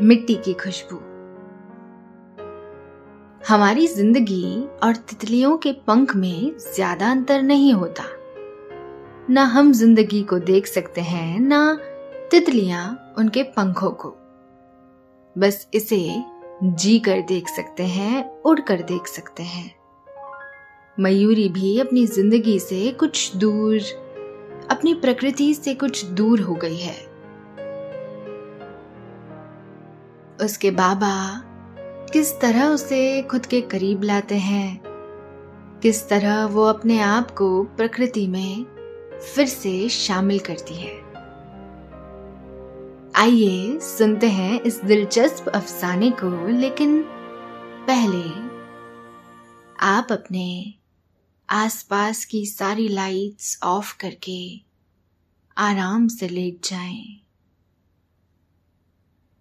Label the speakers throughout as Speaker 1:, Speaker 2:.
Speaker 1: मिट्टी की खुशबू। हमारी ज़िंदगी और तितलियों के पंख में ज़्यादा अंतर नहीं होता। ना हम ज़िंदगी को देख सकते हैं, ना तितलियाँ उनके पंखों को। बस इसे जी कर देख सकते हैं, उड़ कर देख सकते हैं। मयूरी भी अपनी ज़िंदगी से कुछ दूर, अपनी प्रकृति से कुछ दूर हो गई है। उसके बाबा किस तरह उसे खुद के करीब लाते हैं, किस तरह वो अपने आप को प्रकृति में फिर से शामिल करती है आइए सुनते हैं इस दिलचस्प अफसाने को, लेकिन पहले आप अपने आसपास की सारी लाइट्स ऑफ़ करके आराम से लेट जाएँ।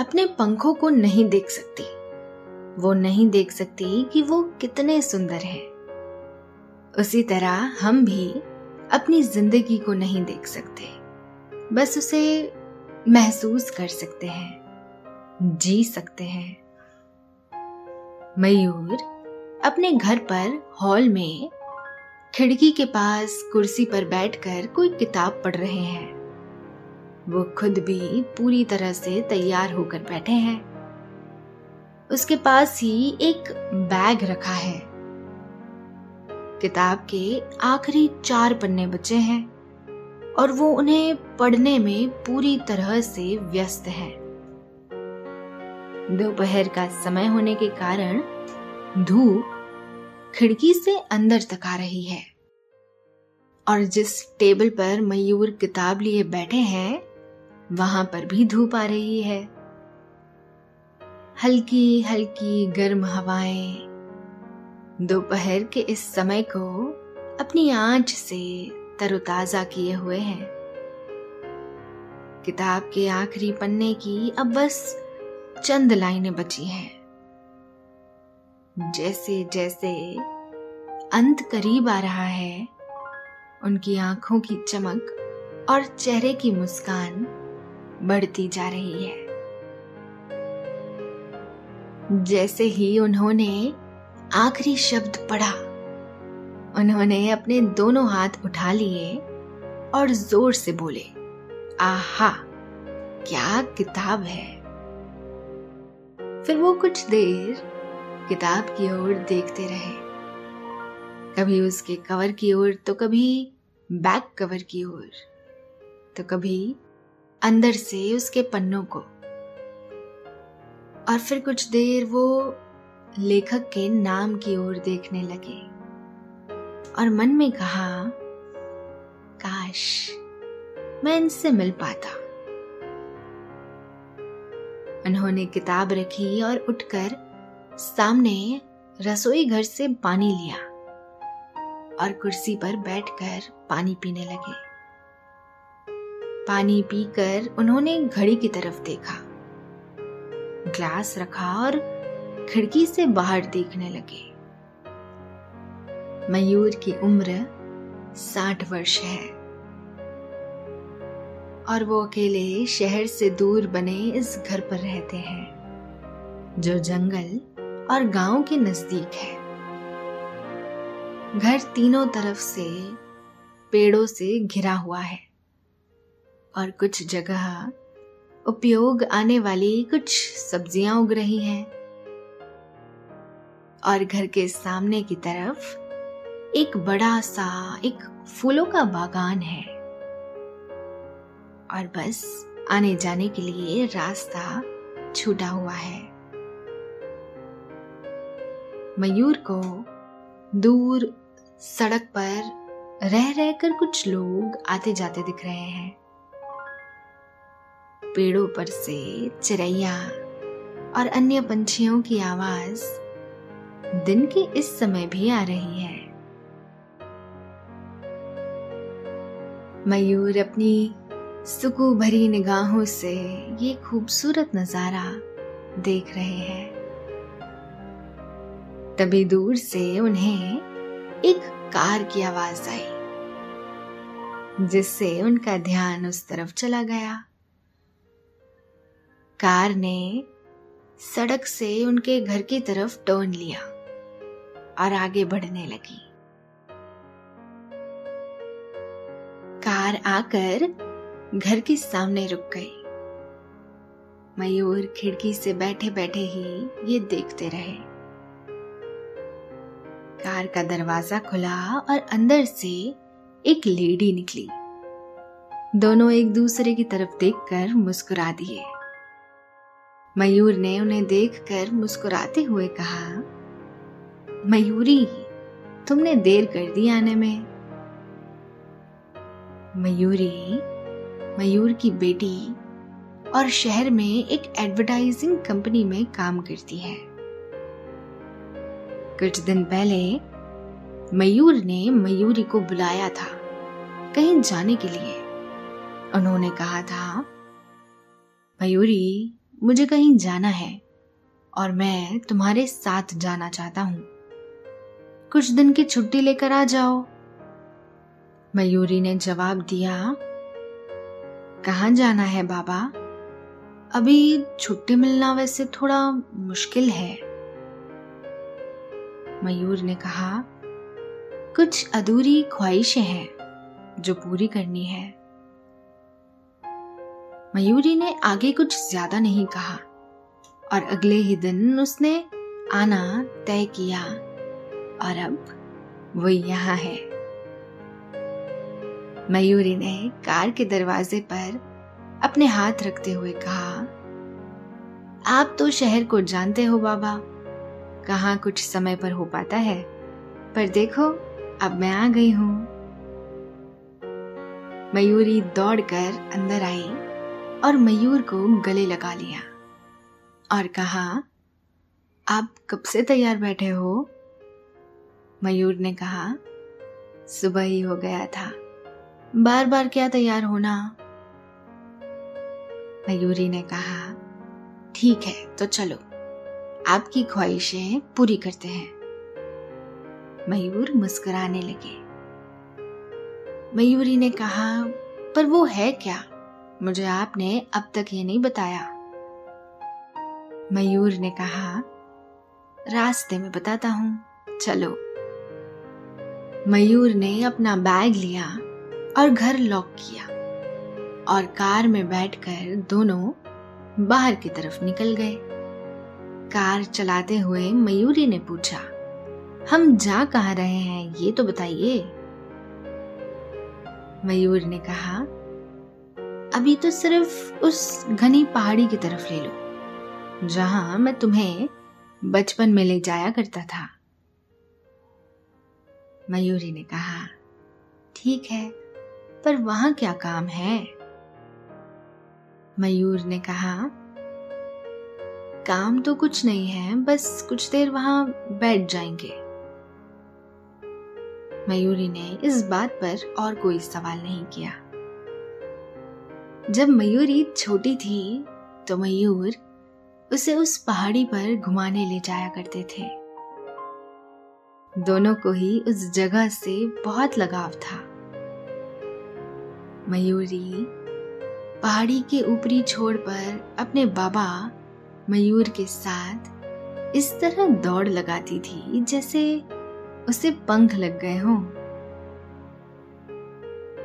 Speaker 1: अपने पंखों को नहीं देख सकती। वो नहीं देख सकती कि वो कितने सुंदर हैं। उसी तरह हम भी अपनी ज़िंदगी को नहीं देख सकते। बस उसे महसूस कर सकते हैं, जी सकते हैं। मयूर अपने घर पर हॉल में खिड़की के पास कुर्सी पर बैठकर कोई किताब पढ़ रहे हैं। वो खुद भी पूरी तरह से तैयार होकर बैठे हैं। उसके पास ही एक बैग रखा है। किताब के आखिरी चार पन्ने बचे हैं और वो उन्हें पढ़ने में पूरी तरह से व्यस्त है। दोपहर का समय होने के कारण धूप खिड़की से अंदर तक आ रही है। और जिस टेबल पर मयूर किताब लिए बैठे हैं वहाँ पर भी धूप आ रही है। हल्की हल्की गर्म हवाएँ दोपहर के इस समय को अपनी आँच से तरोताजा किए हुए हैं। किताब के आखिरी पन्ने की अब बस चंद लाइनें बची हैं। जैसे जैसे अंत करीब आ रहा है, उनकी आँखों की चमक और चेहरे की मुस्कान बढ़ती जा रही है। जैसे ही उन्होंने आखिरी शब्द पढ़ा, उन्होंने अपने दोनों हाथ उठा लिए और ज़ोर से बोले, आहा, क्या किताब है? फिर वो कुछ देर किताब की ओर देखते रहे। कभी उसके कवर की ओर तो कभी बैक कवर की ओर तो कभी अंदर से उसके पन्नों को। और फिर कुछ देर वो लेखक के नाम की ओर देखने लगे और मन में कहा, काश मैं इनसे मिल पाता। उन्होंने किताब रखी और उठकर सामने रसोई घर से पानी लिया और कुर्सी पर बैठकर पानी पीने लगे। पानी पीकर उन्होंने घड़ी की तरफ़ देखा। ग्लास रखा और खिड़की से बाहर देखने लगे। मयूर की उम्र साठ वर्ष है। और वो अकेले शहर से दूर बने इस घर पर रहते हैं, जो जंगल और गाँव के नज़दीक है। घर तीनों तरफ़ से पेड़ों से घिरा हुआ है। और कुछ जगह उपयोग आने वाली कुछ सब्ज़ियाँ उग रही हैं। और घर के सामने की तरफ़ एक बड़ा सा, एक फूलों का बागान है। और बस आने जाने के लिए रास्ता छूटा हुआ है। मयूर को दूर सड़क पर रह रहकर कुछ लोग आते जाते दिख रहे हैं। पेड़ों पर से चिड़ैया और अन्य पंछियों की आवाज़ दिन के इस समय भी आ रही है। मयूर अपनी सुकू भरी निगाहों से ये खूबसूरत नज़ारा देख रहे हैं। तभी दूर से उन्हें एक कार की आवाज़ आई, जिससे उनका ध्यान उस तरफ़ चला गया। कार ने सड़क से उनके घर की तरफ़ टर्न लिया और आगे बढ़ने लगी। कार आकर घर के सामने रुक गई। मयूर खिड़की से बैठे बैठे ही ये देखते रहे। कार का दरवाज़ा खुला और अंदर से एक लेडी निकली। दोनों एक दूसरे की तरफ़ देखकर मुस्कुरा दिए। मयूर ने उन्हें देखकर मुस्कुराते हुए कहा, मयूरी, तुमने देर कर दी आने में। मयूरी, मयूर की बेटी और शहर में एक एडवर्टाइजिंग कंपनी में काम करती है। कुछ दिन पहले मयूर ने मयूरी को बुलाया था कहीं जाने के लिए। उन्होंने कहा था, मयूरी मुझे कहीं जाना है और मैं तुम्हारे साथ जाना चाहता हूँ। कुछ दिन की छुट्टी लेकर आ जाओ। मयूरी ने जवाब दिया, कहा जाना है बाबा? अभी छुट्टी मिलना वैसे थोड़ा मुश्किल है। मयूर ने कहा, कुछ अधूरी ख्वाहिशें हैं जो पूरी करनी है। मयूरी ने आगे कुछ ज़्यादा नहीं कहा, और अगले ही दिन उसने आना तय किया, और अब वो यहाँ है। मयूरी ने कार के दरवाजे पर अपने हाथ रखते हुए कहा, आप तो शहर को जानते हो बाबा, कहा कुछ समय पर हो पाता है, पर देखो, अब मैं आ गई हूँ। मयूरी दौड़कर अंदर आई। और मयूर को गले लगा लिया और कहा, आप कब से तैयार बैठे हो? मयूर ने कहा, सुबह ही हो गया था। बार बार क्या तैयार होना? मयूरी ने कहा, ठीक है तो चलो। आपकी ख्वाहिशें पूरी करते हैं। मयूर मुस्कुराने लगे। मयूरी ने कहा, पर वो है क्या? मुझे आपने अब तक ये नहीं बताया। मयूर ने कहा, रास्ते में बताता हूँ, चलो। मयूर ने अपना बैग लिया और घर लॉक किया और कार में बैठकर दोनों बाहर की तरफ़ निकल गए। कार चलाते हुए मयूरी ने पूछा, हम जा कहा रहे हैं, ये तो बताइए? मयूर ने कहा अभी तो सिर्फ़ उस घनी पहाड़ी की तरफ़ ले लो, जहाँ मैं तुम्हें बचपन में ले जाया करता था। मयूरी ने कहा, ठीक है, पर वहाँ क्या काम है? मयूर ने कहा, काम तो कुछ नहीं है, बस कुछ देर वहाँ बैठ जाएँगे। मयूरी ने इस बात पर और कोई सवाल नहीं किया। जब मयूरी छोटी थी तो मयूर उसे उस पहाड़ी पर घुमाने ले जाया करते थे। दोनों को ही उस जगह से बहुत लगाव था। मयूरी पहाड़ी के ऊपरी छोर पर अपने बाबा मयूर के साथ इस तरह दौड़ लगाती थी, जैसे उसे पंख लग गए हों।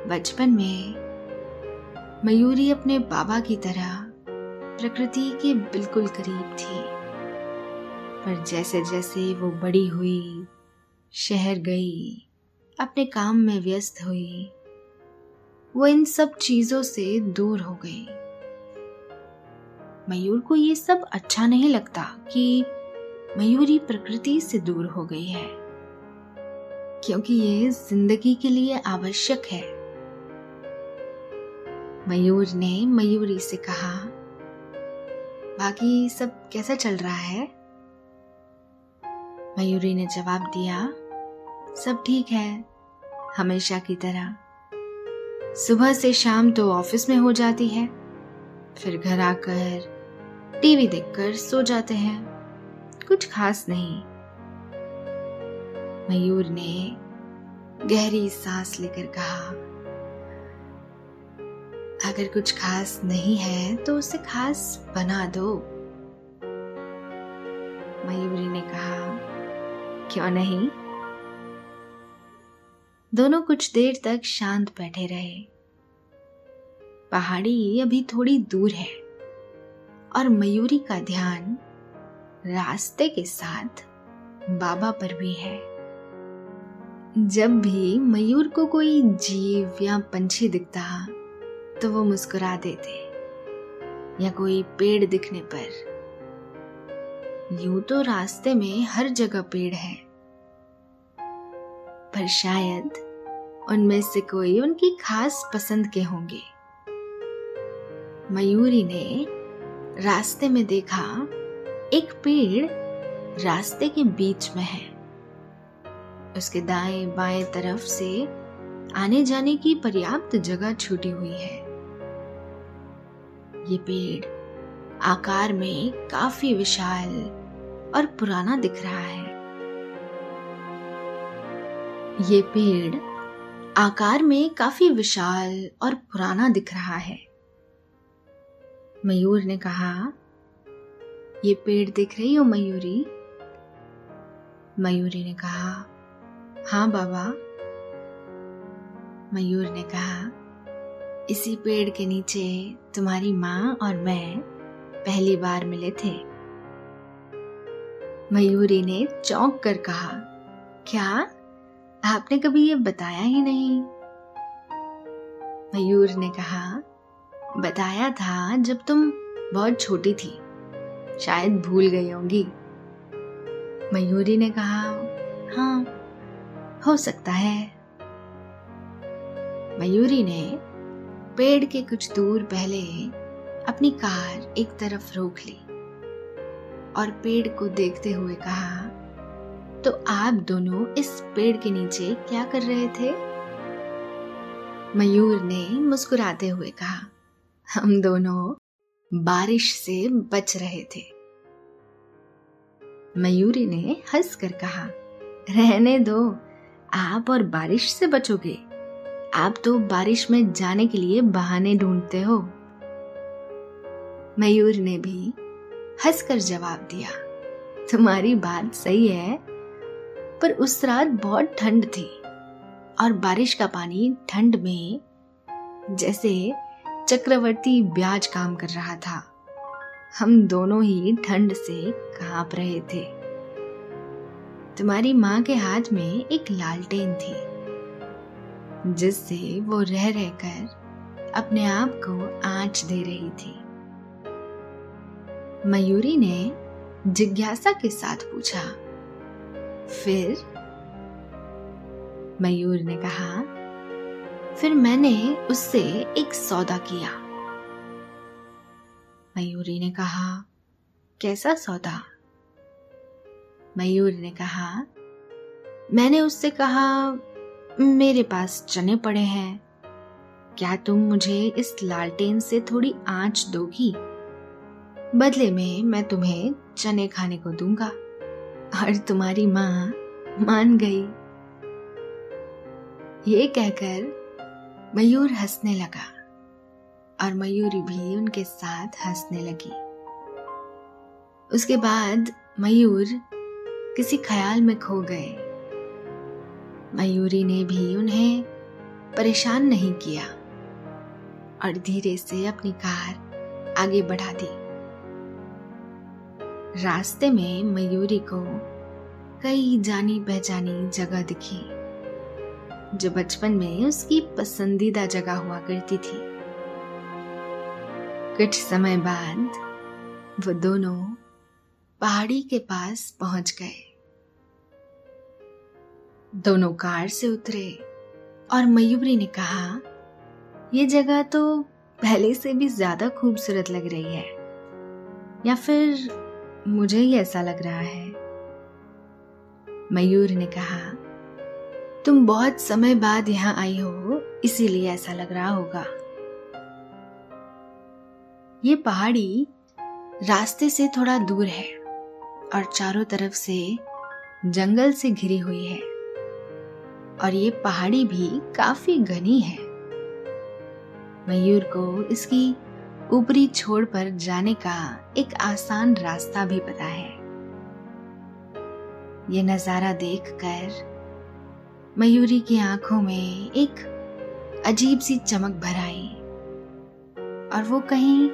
Speaker 1: बचपन में मयूरी अपने बाबा की तरह प्रकृति के बिल्कुल करीब थी। पर जैसे जैसे वो बड़ी हुई, शहर गई, अपने काम में व्यस्त हुई, वो इन सब चीज़ों से दूर हो गई। मयूर को ये सब अच्छा नहीं लगता कि मयूरी प्रकृति से दूर हो गई है, क्योंकि ये ज़िंदगी के लिए आवश्यक है। मयूर ने मयूरी से कहा, बाकी सब कैसा चल रहा है? मयूरी ने जवाब दिया, सब ठीक है, हमेशा की तरह। सुबह से शाम तो ऑफ़िस में हो जाती है, फिर घर आकर टीवी देखकर सो जाते हैं, कुछ खास नहीं। मयूर ने गहरी सांस लेकर कहा अगर कुछ खास नहीं है तो उसे खास बना दो। मयूरी ने कहा, क्यों नहीं? दोनों कुछ देर तक शांत बैठे रहे। पहाड़ी अभी थोड़ी दूर है, और मयूरी का ध्यान रास्ते के साथ बाबा पर भी है। जब भी मयूर को कोई जीव या पंछी दिखता तो वो मुस्कुरा देते या कोई पेड़ दिखने पर। यूँ तो रास्ते में हर जगह पेड़ है। पर शायद उनमें से कोई उनकी खास पसंद के होंगे। मयूरी ने रास्ते में देखा, एक पेड़ रास्ते के बीच में है। उसके दाएँ बाएँ तरफ़ से आने जाने की पर्याप्त जगह छूटी हुई है। ये पेड़ आकार में काफ़ी विशाल और पुराना दिख रहा है। ये पेड़ आकार में काफ़ी विशाल और पुराना दिख रहा है। मयूर ने कहा, ये पेड़ दिख रही हो मयूरी? मयूरी ने कहा हाँ बाबा। मयूर ने कहा इसी पेड़ के नीचे तुम्हारी माँ और मैं पहली बार मिले थे। मयूरी ने चौंक कर कहा, क्या आपने कभी ये बताया ही नहीं? मयूर ने कहा, बताया था जब तुम बहुत छोटी थी, शायद भूल गई होंगी। मयूरी ने कहा हाँ हो सकता है। मयूरी ने पेड़ के कुछ दूर पहले अपनी कार एक तरफ़ रोक ली और पेड़ को देखते हुए कहा तो आप दोनों इस पेड़ के नीचे क्या कर रहे थे? मयूर ने मुस्कुराते हुए कहा, हम दोनों बारिश से बच रहे थे। मयूरी ने हंस कर कहा, रहने दो, आप और बारिश से बचोगे। आप तो बारिश में जाने के लिए बहाने ढूंढते हो। मयूर ने भी हंसकर जवाब दिया, तुम्हारी बात सही है, पर उस रात बहुत ठंड थी और बारिश का पानी ठंड में जैसे चक्रवर्ती ब्याज काम कर रहा था। हम दोनों ही ठंड से काँप रहे थे। तुम्हारी माँ के हाथ में एक लालटेन थी। जिससे वो रह रहकर अपने आप को आँच दे रही थी। मयूरी ने जिज्ञासा के साथ पूछा, फिर? मयूर ने कहा, फिर मैंने उससे एक सौदा किया। मयूरी ने कहा, कैसा सौदा? मयूर ने कहा, मैंने उससे कहा मेरे पास चने पड़े हैं। क्या तुम मुझे इस लालटेन से थोड़ी आँच दोगी? बदले में मैं तुम्हें चने खाने को दूँगा। और तुम्हारी माँ मान गई। ये कहकर मयूर हंसने लगा और मयूरी भी उनके साथ हंसने लगी। उसके बाद मयूर किसी ख्याल में खो गए। मयूरी ने भी उन्हें परेशान नहीं किया और धीरे से अपनी कार आगे बढ़ा दी। रास्ते में मयूरी को कई जानी पहचानी जगह दिखी, जो बचपन में उसकी पसंदीदा जगह हुआ करती थी। कुछ समय बाद वो दोनों पहाड़ी के पास पहुँच गए। दोनों कार से उतरे और मयूरी ने कहा यह जगह तो पहले से भी ज़्यादा खूबसूरत लग रही है। या फिर मुझे ही ऐसा लग रहा है? मयूर ने कहा, तुम बहुत समय बाद यहाँ आई हो, इसीलिए ऐसा लग रहा होगा। ये पहाड़ी रास्ते से थोड़ा दूर है और चारों तरफ़ से जंगल से घिरी हुई है। और ये पहाड़ी भी काफ़ी घनी है। मयूर को इसकी ऊपरी छोर पर जाने का एक आसान रास्ता भी पता है। ये नज़ारा देखकर मयूरी की आँखों में एक अजीब सी चमक भर आई और वो कहीं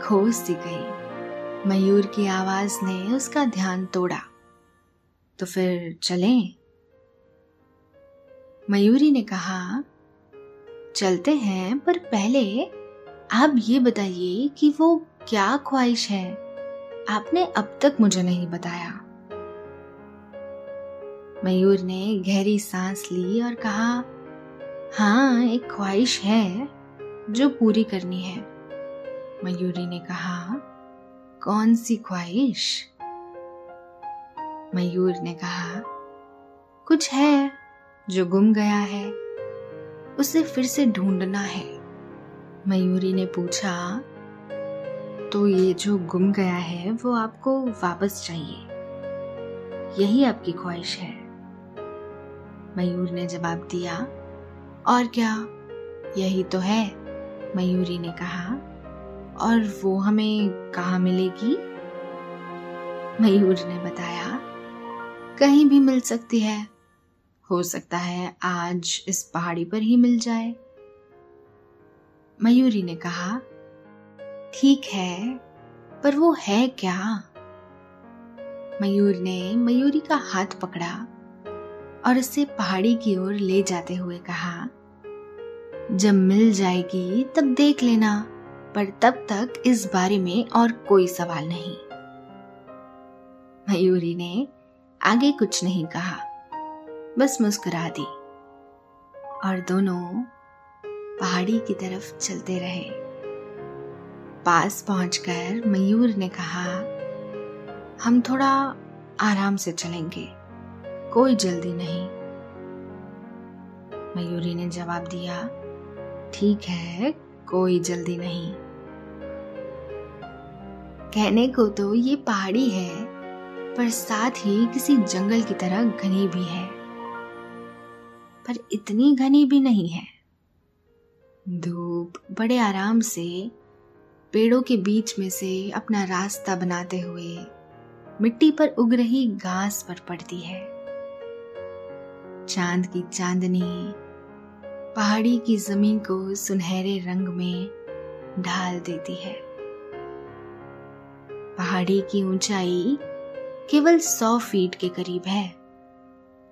Speaker 1: खो सी गई। मयूर की आवाज़ ने उसका ध्यान तोड़ा। तो फिर चलें। मयूरी ने कहा, चलते हैं, पर पहले आप ये बताइए कि वो क्या ख्वाहिश है। आपने अब तक मुझे नहीं बताया। मयूर ने गहरी सांस ली और कहा हाँ एक ख्वाहिश है जो पूरी करनी है। मयूरी ने कहा, कौन सी ख्वाहिश? मयूर ने कहा, कुछ है। जो गुम गया है, उसे फिर से ढूंढना है। मयूरी ने पूछा तो ये जो गुम गया है, वो आपको वापस चाहिए? यही आपकी ख्वाहिश है? मयूर ने जवाब दिया, और क्या? यही तो है, मयूरी ने कहा, और वो हमें कहा मिलेगी? मयूर ने बताया, कहीं भी मिल सकती है। हो सकता है आज इस पहाड़ी पर ही मिल जाए। मयूरी ने कहा, ठीक है, पर वो है क्या? मयूर ने मयूरी का हाथ पकड़ा और उसे पहाड़ी की ओर ले जाते हुए कहा, जब मिल जाएगी तब देख लेना, पर तब तक इस बारे में और कोई सवाल नहीं। मयूरी ने आगे कुछ नहीं कहा। बस मुस्कुरा दी और दोनों पहाड़ी की तरफ़ चलते रहे। पास पहुंचकर मयूर ने कहा, हम थोड़ा आराम से चलेंगे, कोई जल्दी नहीं। मयूरी ने जवाब दिया, ठीक है, कोई जल्दी नहीं। कहने को तो ये पहाड़ी है, पर साथ ही किसी जंगल की तरह घनी भी है। पर इतनी घनी भी नहीं है। धूप बड़े आराम से पेड़ों के बीच में से अपना रास्ता बनाते हुए मिट्टी पर उग रही घास पर पड़ती है। चाँद की चांदनी पहाड़ी की ज़मीन को सुनहरे रंग में ढाल देती है। पहाड़ी की ऊंचाई केवल सौ फीट के करीब है।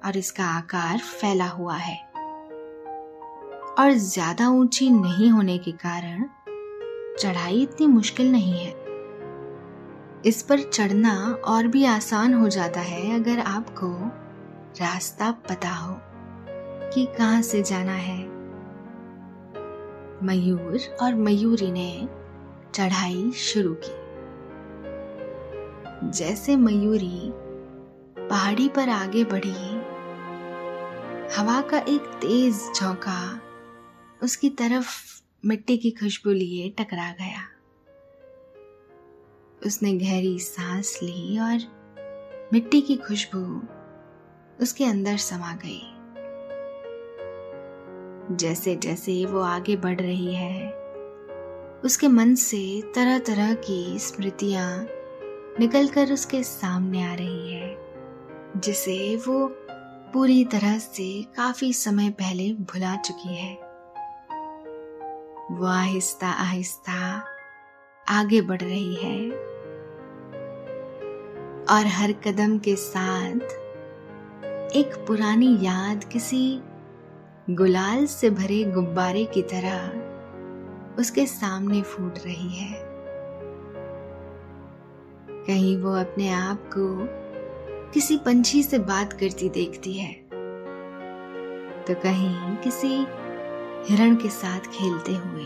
Speaker 1: और इसका आकार फैला हुआ है। और ज़्यादा ऊँची नहीं होने के कारण चढ़ाई इतनी मुश्किल नहीं है। इस पर चढ़ना और भी आसान हो जाता है अगर आपको रास्ता पता हो कि कहाँ से जाना है। मयूर और मयूरी ने चढ़ाई शुरू की। जैसे मयूरी पहाड़ी पर आगे बढ़ी हवा का एक तेज झोंका उसकी तरफ़ मिट्टी की खुशबू लिए टकरा गया। उसने गहरी सांस ली और मिट्टी की खुशबू उसके अंदर समा गई। जैसे जैसे वो आगे बढ़ रही है, उसके मन से तरह तरह की स्मृतियाँ निकलकर उसके सामने आ रही है, जिसे वो पूरी तरह से काफ़ी समय पहले भुला चुकी है। वो आहिस्ता आहिस्ता आगे बढ़ रही है और हर कदम के साथ एक पुरानी याद किसी गुलाल से भरे गुब्बारे की तरह उसके सामने फूट रही है। कहीं वो अपने आप को किसी पंछी से बात करती देखती है। तो कहीं किसी हिरण के साथ खेलते हुए।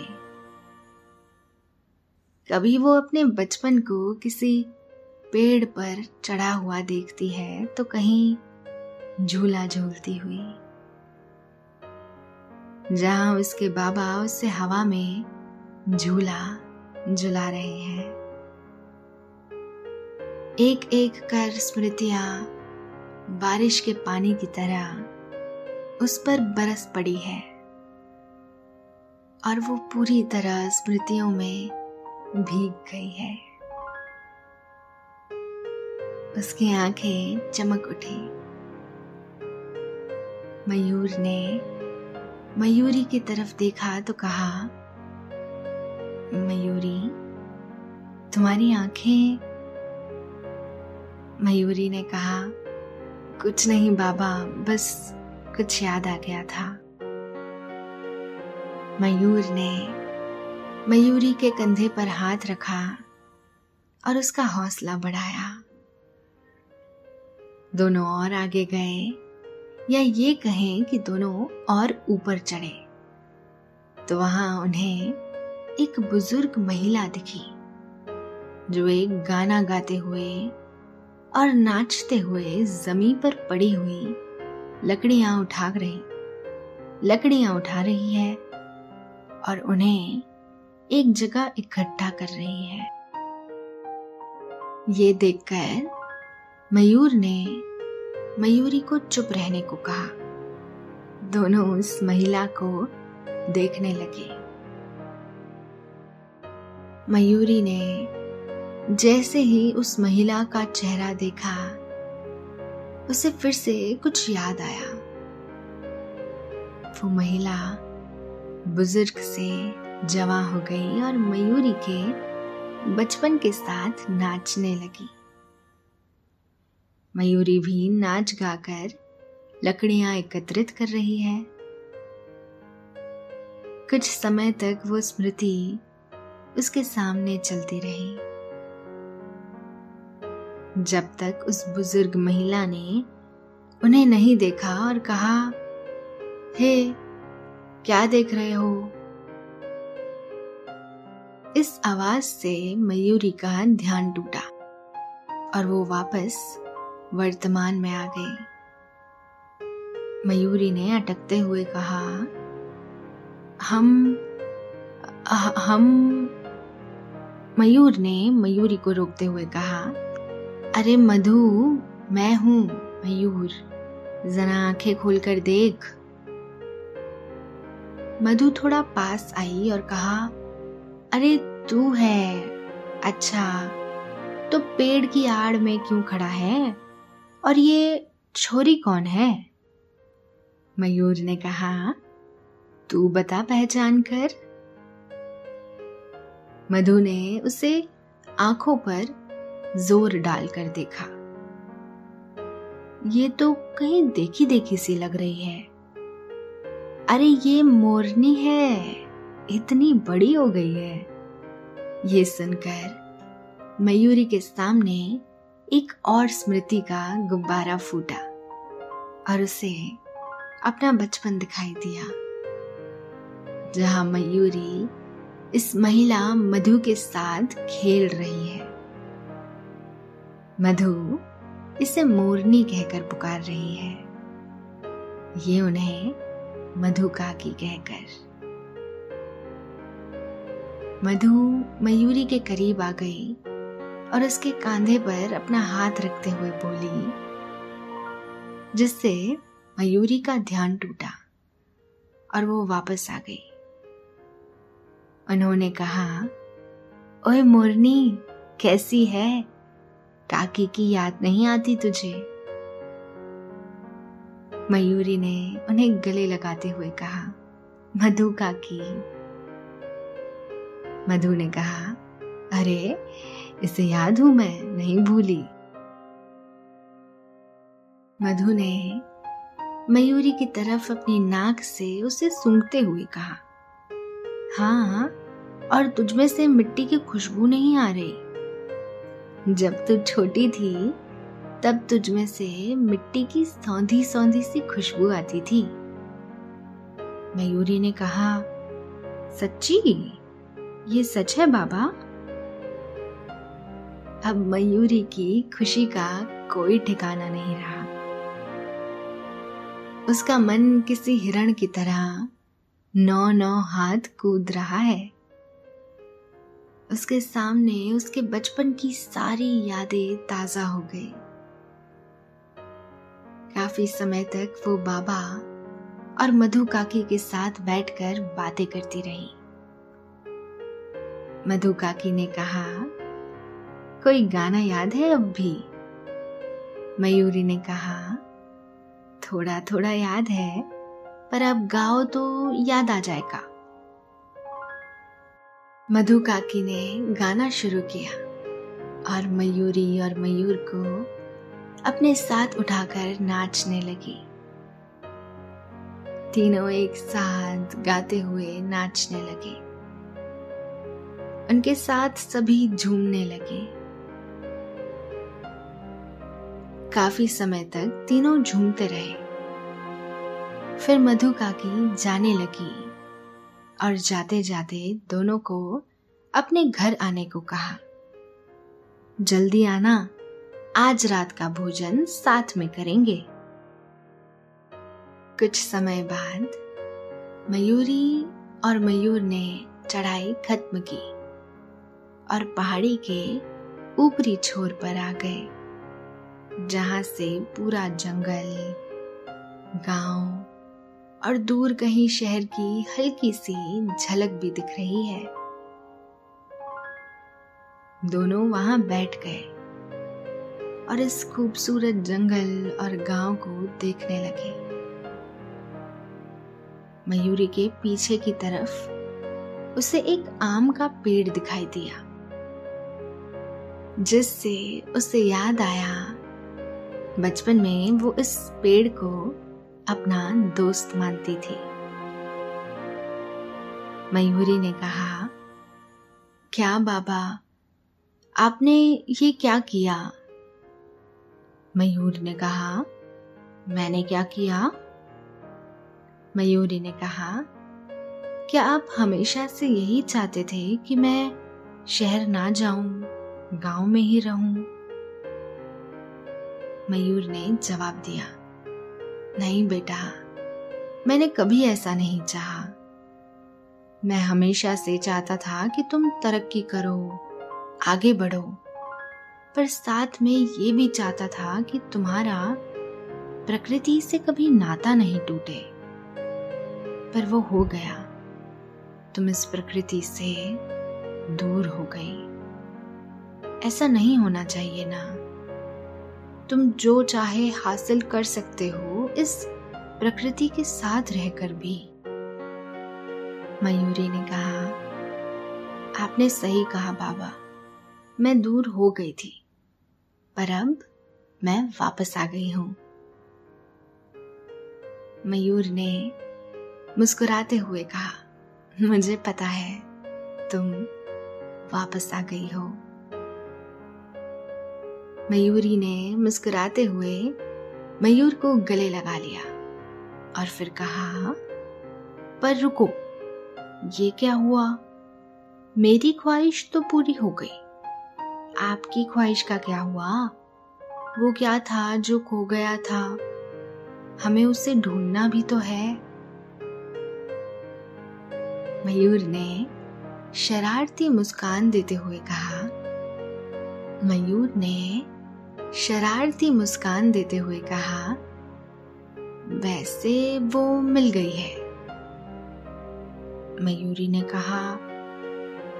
Speaker 1: कभी वो अपने बचपन को किसी पेड़ पर चढ़ा हुआ देखती है तो कहीं झूला झूलती हुई। जहाँ उसके बाबा उससे हवा में झूला झुला रहे हैं। एक एक कर स्मृतियाँ बारिश के पानी की तरह उस पर बरस पड़ी है। और वो पूरी तरह स्मृतियों में भीग गई है। उसकी आँखें चमक उठी। मयूर ने मयूरी की तरफ़ देखा तो कहा, मयूरी, तुम्हारी आँखें मयूरी ने कहा, कुछ नहीं बाबा, बस कुछ याद आ गया था। मयूर ने मयूरी के कंधे पर हाथ रखा और उसका हौसला बढ़ाया। दोनों और आगे गए, या ये कहें कि दोनों और ऊपर चढ़े तो वहाँ उन्हें एक बुज़ुर्ग महिला दिखी, जो एक गाना गाते हुए और नाचते हुए ज़मीन पर पड़ी हुई लकड़ियाँ उठा रही, लकड़ियाँ उठा रही है और उन्हें एक जगह इकट्ठा कर रही है। ये देखकर मयूर ने मयूरी को चुप रहने को कहा। दोनों उस महिला को देखने लगे। मयूरी ने जैसे ही उस महिला का चेहरा देखा, उसे फिर से कुछ याद आया। वो महिला बुज़ुर्ग से जवा हो गई और मयूरी के बचपन के साथ नाचने लगी। मयूरी भी नाच गाकर लकड़ियाँ एकत्रित कर रही है। कुछ समय तक वो स्मृति उसके सामने चलती रही। जब तक उस बुज़ुर्ग महिला ने उन्हें नहीं देखा और कहा हे hey, क्या देख रहे हो? इस आवाज़ से मयूरी का ध्यान टूटा और वो वापस वर्तमान में आ गई। मयूरी ने अटकते हुए कहा हम हम मयूर ने मयूरी को रोकते हुए कहा अरे मधु, मैं हूँ, मयूर। जरा आँखें खोलकर देख। मधु थोड़ा पास आई और कहा, अरे तू है। अच्छा तो पेड़ की आड़ में क्यों खड़ा है? और ये छोरी कौन है? मयूर ने कहा, तू बता पहचान कर। मधु ने उसे आँखों पर ज़ोर डालकर देखा। ये तो कहीं देखी देखी सी लग रही है। अरे ये मोरनी है। इतनी बड़ी हो गई है। ये सुनकर मयूरी के सामने एक और स्मृति का गुब्बारा फूटा और उसे अपना बचपन दिखाई दिया। जहाँ मयूरी इस महिला मधु के साथ खेल रही है। मधु इसे मोरनी कहकर पुकार रही है। ये उन्हें मधु काकी कहकर। मधु मयूरी के करीब आ गई और उसके कांधे पर अपना हाथ रखते हुए बोली, जिससे मयूरी का ध्यान टूटा और वो वापस आ गई। उन्होंने कहा, ओए मोरनी, कैसी है? काकी की याद नहीं आती तुझे? मयूरी ने उन्हें गले लगाते हुए कहा, मधु काकी। मधु ने कहा, अरे, इसे याद हूँ मैं, नहीं भूली। मधु ने मयूरी की तरफ़ अपनी नाक से उसे सूंघते हुए कहा हाँ और तुझमें से मिट्टी की खुशबू नहीं आ रही। जब तू छोटी थी, तब तुझमें से मिट्टी की सौंधी सौंधी सी खुशबू आती थी। मयूरी ने कहा, सच्ची? ये सच है बाबा? अब मयूरी की खुशी का कोई ठिकाना नहीं रहा। उसका मन किसी हिरण की तरह नौ नौ हाथ कूद रहा है। उसके सामने उसके बचपन की सारी यादें ताज़ा हो गई। काफ़ी समय तक वो बाबा और मधु काकी के साथ बैठकर बातें करती रही। मधु काकी ने कहा, कोई गाना याद है अब भी? मयूरी ने कहा थोड़ा थोड़ा याद है, पर अब गाओ तो याद आ जाएगा। मधु काकी ने गाना शुरू किया और मयूरी और मयूर को अपने साथ उठाकर नाचने लगी। तीनों एक साथ गाते हुए नाचने लगे। उनके साथ सभी झूमने लगे। काफ़ी समय तक तीनों झूमते रहे। फिर मधु काकी जाने लगी। और जाते जाते दोनों को अपने घर आने को कहा। जल्दी आना, आज रात का भोजन साथ में करेंगे। कुछ समय बाद मयूरी और मयूर ने चढ़ाई खत्म की और पहाड़ी के ऊपरी छोर पर आ गए, जहाँ से पूरा जंगल, गाँव और दूर कहीं शहर की हल्की सी झलक भी दिख रही है। दोनों वहाँ बैठ गए और इस खूबसूरत जंगल और गाँव को देखने लगे। मयूरी के पीछे की तरफ़ उसे एक आम का पेड़ दिखाई दिया, जिससे उसे याद आया बचपन में वो इस पेड़ को अपना दोस्त मानती थी। मयूरी ने कहा, क्या बाबा, आपने ये क्या किया? मयूर ने कहा, मैंने क्या किया? मयूरी ने कहा, क्या आप हमेशा से यही चाहते थे कि मैं शहर ना जाऊँ, गाँव में ही रहूँ? मयूर ने जवाब दिया नहीं बेटा, मैंने कभी ऐसा नहीं चाहा। मैं हमेशा से चाहता था कि तुम तरक्की करो, आगे बढ़ो, पर साथ में ये भी चाहता था कि तुम्हारा प्रकृति से कभी नाता नहीं टूटे। पर वो हो गया। तुम इस प्रकृति से दूर हो गई। ऐसा नहीं होना चाहिए ना। तुम जो चाहे हासिल कर सकते हो इस प्रकृति के साथ रहकर भी। मयूरी ने कहा, आपने सही कहा बाबा, मैं दूर हो गई थी, पर अब मैं वापस आ गई हूँ। मयूर ने मुस्कुराते हुए कहा, मुझे पता है, तुम वापस आ गई हो। मयूरी ने मुस्कुराते हुए मयूर को गले लगा लिया और फिर कहा, पर रुको, ये क्या हुआ? मेरी ख्वाहिश तो पूरी हो गई। आपकी ख्वाहिश का क्या हुआ? वो क्या था जो खो गया था? हमें उसे ढूंढना भी तो है। मयूर ने शरारती मुस्कान देते हुए कहा, मयूर ने शरारती मुस्कान देते हुए कहा, वैसे वो मिल गई है। मयूरी ने कहा,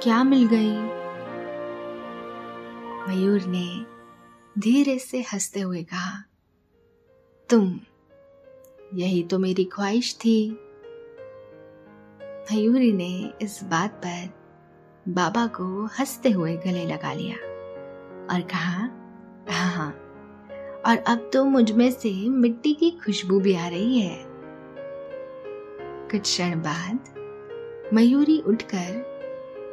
Speaker 1: क्या मिल गई? मयूर ने धीरे से हँसते हुए कहा, तुम, यही तो मेरी ख्वाहिश थी। मयूरी ने इस बात पर बाबा को हँसते हुए गले लगा लिया और कहा हाँ। हाँ और अब तो मुझमें से मिट्टी की खुशबू भी आ रही है। कुछ क्षण बाद मयूरी उठकर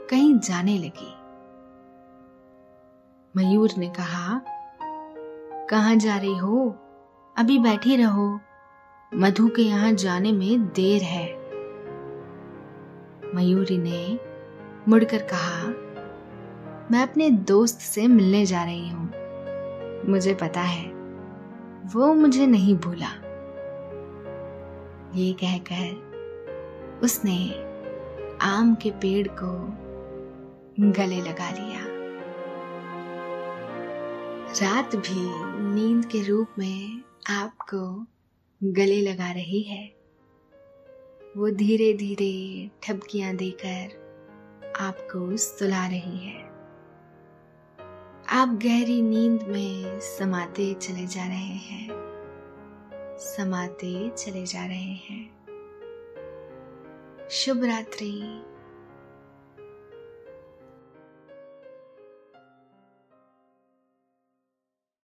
Speaker 1: कहीं जाने लगी। मयूर ने कहा, कहाँ जा रही हो? अभी बैठी रहो। मधु के यहाँ जाने में देर है। मयूरी ने मुड़कर कहा, मैं अपने दोस्त से मिलने जा रही हूँ। मुझे पता है। वो मुझे नहीं भूला। ये कहकर उसने आम के पेड़ को गले लगा लिया। रात भी नींद के रूप में आपको गले लगा रही है। वो धीरे धीरे ठपकियाँ देकर आपको सुला रही है। आप गहरी नींद में समाते चले जा रहे हैं। समाते चले जा रहे हैं। शुभ रात्रि।